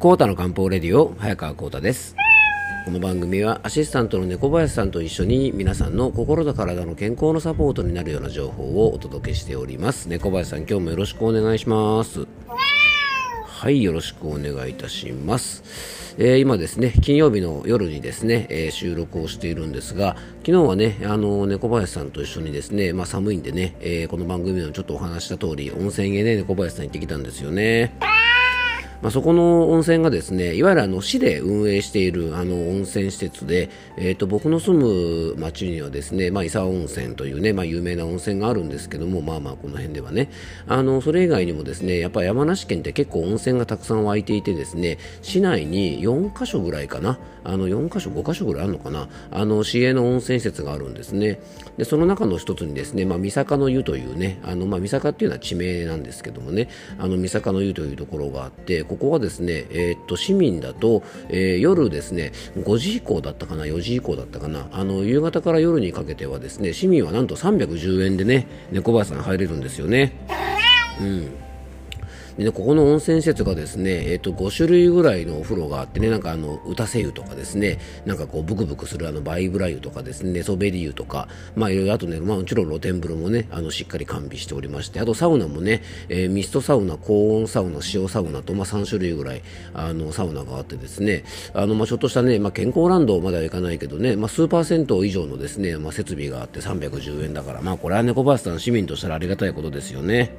コータの漢方レディオ早川コータです。この番組はアシスタントの猫林さんと一緒に皆さんの心と体の健康のサポートになるような情報をお届けしております。猫林さん今日もよろしくお願いします。はいよろしくお願いいたします。えー、今ですね金曜日の夜にですね、えー、収録をしているんですが昨日はねあの猫林さんと一緒にですねまあ、寒いんでね、えー、この番組でもちょっとお話した通り温泉へね猫林さん行ってきたんですよね。まあ、そこの温泉がですねいわゆるあの市で運営しているあの温泉施設で、えー、と僕の住む町にはですね、まあ、伊佐温泉というね、まあ、有名な温泉があるんですけども、まあまあこの辺ではね。あのそれ以外にもですねやっぱ山梨県って結構温泉がたくさん湧いていてですね市内に4カ所ぐらいかな。あの4カ所5カ所ぐらいあるのかな。あの市営の温泉施設があるんですね。でその中の一つにですね、まあ、三坂の湯というねあの、まあ、三坂っていうのは地名なんですけどもねあの三坂の湯というところがあってここはですね、えー、っと市民だと、えー、夜ですね5時以降だったかな4時以降だったかなあの夕方から夜にかけてはですね市民はなんと310円でね猫林さん入れるんですよね。うんでここの温泉施設がですね、えー、と5種類ぐらいのお風呂があってねなんかあの打せ湯とかですねなんかこうブクブクするあのバイブラ湯とかですね寝そべり湯とかまあいろいろあとね、まあ、もちろん露天風呂もねあのしっかり完備しておりましてあとサウナもね、えー、ミストサウナ高温サウナ塩サウナと、まあ、3種類ぐらいあのサウナがあってですねあの、まあ、ちょっとしたね、まあ、健康ランドまではいかないけどね、まあ、数パーセント以上のですね、まあ、設備があって310円だからまあこれは猫バスさん市民としたらありがたいことですよね。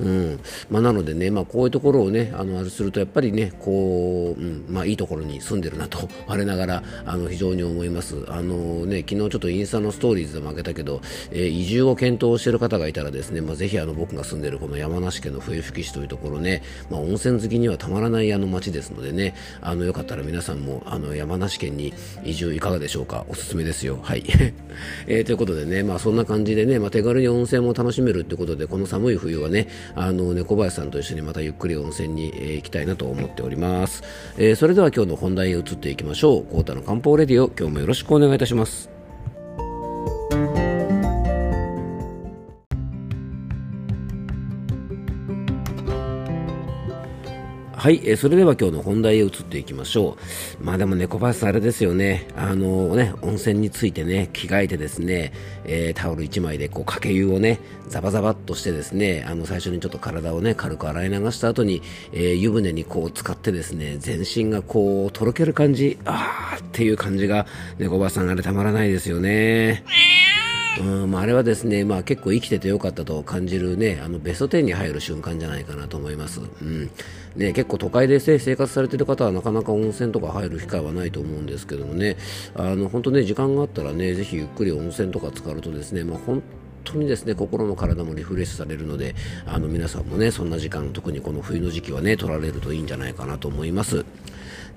うん。まあ、なのでね、まあ、こういうところをねあのあれするとやっぱりねこう、うんまあ、いいところに住んでるなと 我ながらあの非常に思います。あの、ね、昨日ちょっとインスタのストーリーズでも負けたけど、えー、移住を検討している方がいたらですね、まあ、ぜひあの僕が住んでるこの山梨県の笛吹市というところね、まあ、温泉好きにはたまらないあの街ですのでねあのよかったら皆さんもあの山梨県に移住いかがでしょうか？おすすめですよ。はい、えー、ということでね、まあ、そんな感じでね、まあ、手軽に温泉も楽しめるってことでこの寒い冬はねあの猫林さんと一緒にまたゆっくり温泉に、え、行きたいなと思っております、えー、それでは今日の本題へ移っていきましょう。コータの漢方レディオ今日もよろしくお願いいたします。はい、えー、それでは今日の本題へ移っていきましょう。まあでもね、小林さんあれですよね、あのー、ね、温泉についてね、着替えてですね、えー、タオル1枚でこう、かけ湯をね、ザバザバっとしてですね、あの、最初にちょっと体をね、軽く洗い流した後に、えー、湯船にこう、使ってですね、全身がこう、とろける感じ、あーっていう感じが、ね、小林さんあれたまらないですよね。うんまあ、あれはですね、まあ、結構生きててよかったと感じるね、あのベスト10に入る瞬間じゃないかなと思います。うん。ね、結構都会で生活されてる方はなかなか温泉とか入る機会はないと思うんですけどもね、あの本当ね、時間があったらね、ぜひゆっくり温泉とか浸かるとですね、まあ、本当にですね心も体もリフレッシュされるのであの皆さんもねそんな時間特にこの冬の時期はね取られるといいんじゃないかなと思います。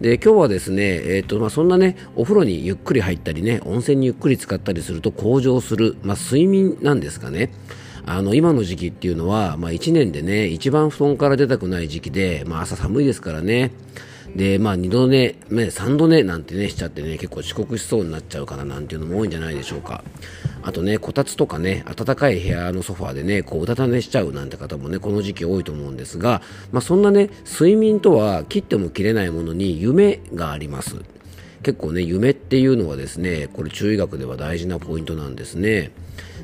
で今日はですね、えーとまあ、そんなねお風呂にゆっくり入ったりね温泉にゆっくり使ったりすると向上する、まあ、睡眠なんですかねあの今の時期っていうのは、まあ、1年でね一番布団から出たくない時期で、まあ、朝寒いですからねで、まあ、2度寝、ね、3度寝なんてね、しちゃってね、結構遅刻しそうになっちゃうからなんていうのも多いんじゃないでしょうか。あとね、こたつとかね、暖かい部屋のソファーでね、こう、うたた寝しちゃうなんて方もね、この時期多いと思うんですが、まあ、そんなね、睡眠とは切っても切れないものに夢があります。結構ね、夢っていうのはですね、これ中医学では大事なポイントなんですね。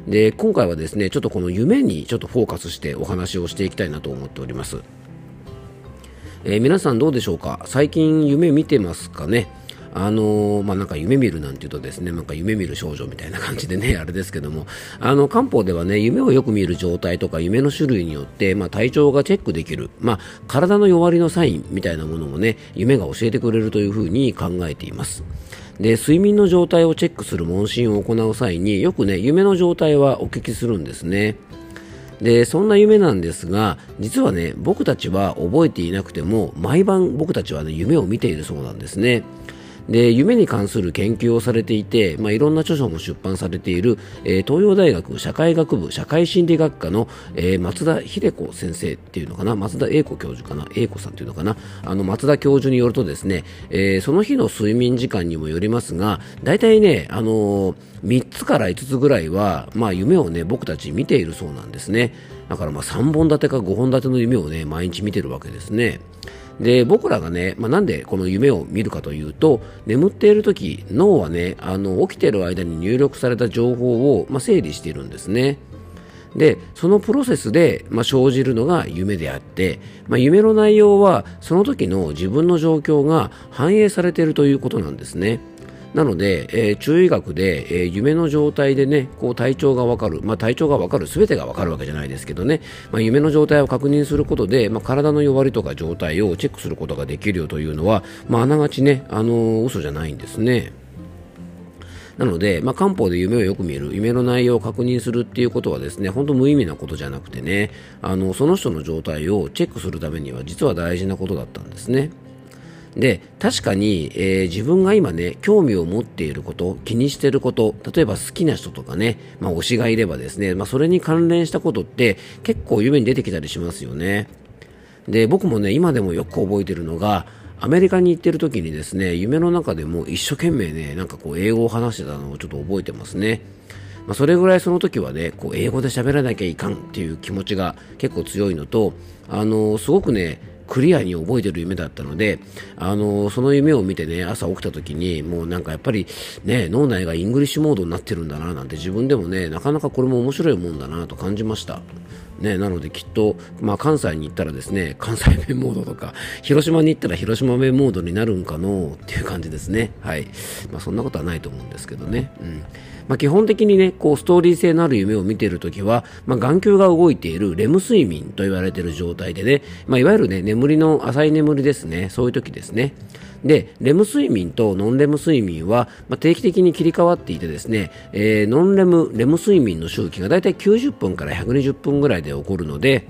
で、今回はですね、ちょっとこの夢にちょっとフォーカスしてお話をしていきたいなと思っております。えー、皆さんどうでしょうか？最近夢見てますかね？あの、まあ、なんか夢見るなんていうとですね、なんか夢見る少女みたいな感じでね、あれですけども、あの、漢方ではね、夢をよく見る状態とか夢の種類によって、まあ、体調がチェックできる、まあ、体の弱りのサインみたいなものもね、夢が教えてくれるというふうに考えています。で、睡眠の状態をチェックする問診を行う際によくね、夢の状態はお聞きするんですね。でそんな夢なんですが実はね僕たちは覚えていなくても毎晩僕たちはね夢を見ているそうなんですねで夢に関する研究をされていて、まあ、いろんな著書も出版されている、えー、東洋大学社会学部社会心理学科の、えー、松田秀子先生っていうのかな松田英子教授かな英子さんっていうのかなあの松田教授によるとですね、えー、その日の睡眠時間にもよりますが大体ね、あの3つから5つぐらいは、まあ、夢をね僕たち見ているそうなんですね。だからまあ3本立てか5本立ての夢をね毎日見てるわけですね。で、僕らがね、まあ、なんでこの夢を見るかというと、眠っている時、脳はね、あの、起きている間に入力された情報を、まあ、整理しているんですね。でそのプロセスで、まあ、生じるのが夢であって、まあ、夢の内容はその時の自分の状況が反映されているということなんですね。なので、えー、中医学で、えー、夢の状態でね、こう体調がわかる、まあ、体調がわかる、すべてがわかるわけじゃないですけどね、まあ、夢の状態を確認することで、まあ、体の弱りとか状態をチェックすることができるよというのは、まあ、あながちね、あのー、嘘じゃないんですね。なので、まあ、漢方で夢をよく見る、夢の内容を確認するっていうことはですね、本当無意味なことじゃなくてね、あの、その人の状態をチェックするためには実は大事なことだったんですね。で確かに、えー、自分が今ね興味を持っていること気にしていること例えば好きな人とかね、まあ、推しがいればですね、まあ、それに関連したことって結構夢に出てきたりしますよね。で僕もね今でもよく覚えてるのがアメリカに行ってる時にですね夢の中でも一生懸命ねなんかこう英語を話してたのをちょっと覚えてますね。まあ、それぐらいその時はねこう英語で喋らなきゃいかんっていう気持ちが結構強いのとあのすごくねクリアに覚えてる夢だったので、あのその夢を見てね、朝起きた時に、もうなんかやっぱりね、脳内が English mode になってるんだな、なんて自分でもね、なかなかこれも面白いもんだなと感じました。ね、なのできっと、まあ、関西に行ったらですね、関西弁モードとか、広島に行ったら広島弁モードになるんかのっていう感じですね。はい。まあ、そんなことはないと思うんですけどね。うん。まあ、基本的にね、こう、ストーリー性のある夢を見ているときは、まあ、眼球が動いているレム睡眠と言われている状態でね、まあ、いわゆるね、眠りの浅い眠りですね。そういう時ですね。で、レム睡眠とノンレム睡眠は、まあ、定期的に切り替わっていてですね、えー、ノンレム、レム睡眠の周期がだいたい90分から120分ぐらいで起こるので、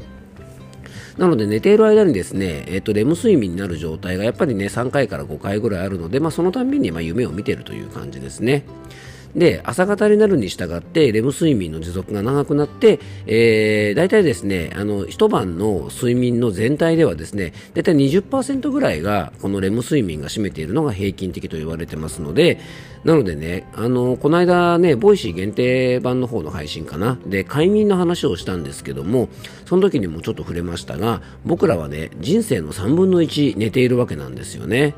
なので寝ている間にですね、えっ、ー、と、レム睡眠になる状態がやっぱりね、3回から5回ぐらいあるので、まあ、そのたんびにま夢を見ているという感じですね。で、朝方になるに従って、レム睡眠の持続が長くなって、えー、大体ですね、あの、一晩の睡眠の全体ではですね、大体20%ぐらいが、このレム睡眠が占めているのが平均的と言われてますので、なのでね、あの、この間ね、 Voicy 限定版の方の配信かな。で、快眠の話をしたんですけども、その時にもちょっと触れましたが、僕らはね、人生の3分の1寝ているわけなんですよね。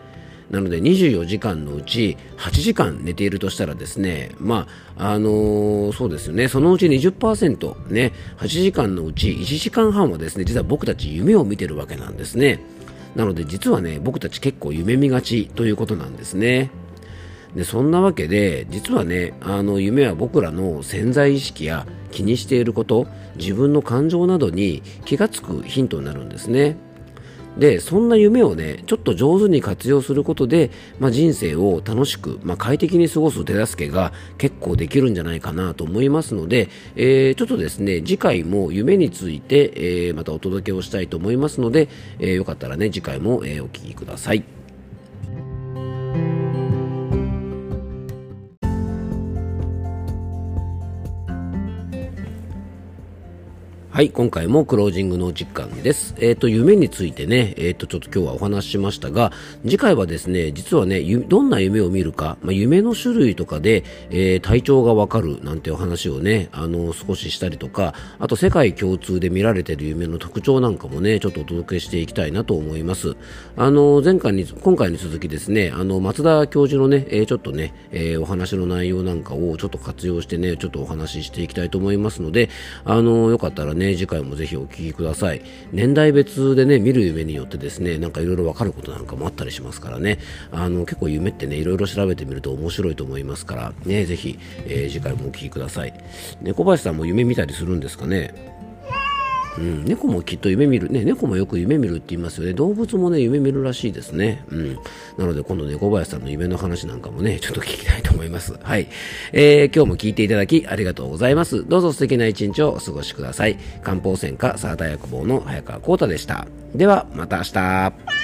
なので24時間のうち8時間寝ているとしたらですね、まあ、あのー、そうですよね、そのうち20%、ね、8時間のうち1時間半はですね、実は僕たち夢を見てるわけなんですね。なので実はね、僕たち結構夢見がちということなんですね。でそんなわけで実はねあの夢は僕らの潜在意識や気にしていること自分の感情などに気がつくヒントになるんですね。でそんな夢をねちょっと上手に活用することで、まあ、人生を楽しく、まあ、快適に過ごす手助けが結構できるんじゃないかなと思いますので、えー、ちょっとですね次回も夢について、えー、またお届けをしたいと思いますので、えー、よかったらね次回も、えお聴きください。はい、今回もクロージングの時間です。えっ、ー、と、夢についてね、えっ、ー、と、ちょっと今日はお話ししましたが、次回はですね、実はね、どんな夢を見るか、まあ、夢の種類とかで、えー、体調がわかるなんてお話をね、あの、少ししたりとか、あと世界共通で見られてる夢の特徴なんかもね、ちょっとお届けしていきたいなと思います。あの、前回に、今回に続きですね、あの、松田教授のね、えちょっとね、えお話の内容なんかをちょっと活用してね、ちょっとお話ししていきたいと思いますので、あの、よかったらね、ね、次回もぜひお聞きください。年代別でね、見る夢によってですね、なんかいろいろわかることなんかもあったりしますからね、あの、結構夢ってね、いろいろ調べてみると面白いと思いますから、ね、ぜひ、えー、次回もお聞きください。猫林さんも夢見たりするんですかね？うん、猫もきっと夢見る、ね、猫もよく夢見るって言いますよね。動物もね、夢見るらしいですね。うん。なので、今度猫林さんの夢の話なんかもね、ちょっと聞きたいと思います。はい。えー、今日も聞いていただきありがとうございます。どうぞ素敵な一日をお過ごしください。漢方専科サーター薬房の早川幸太でした。では、また明日。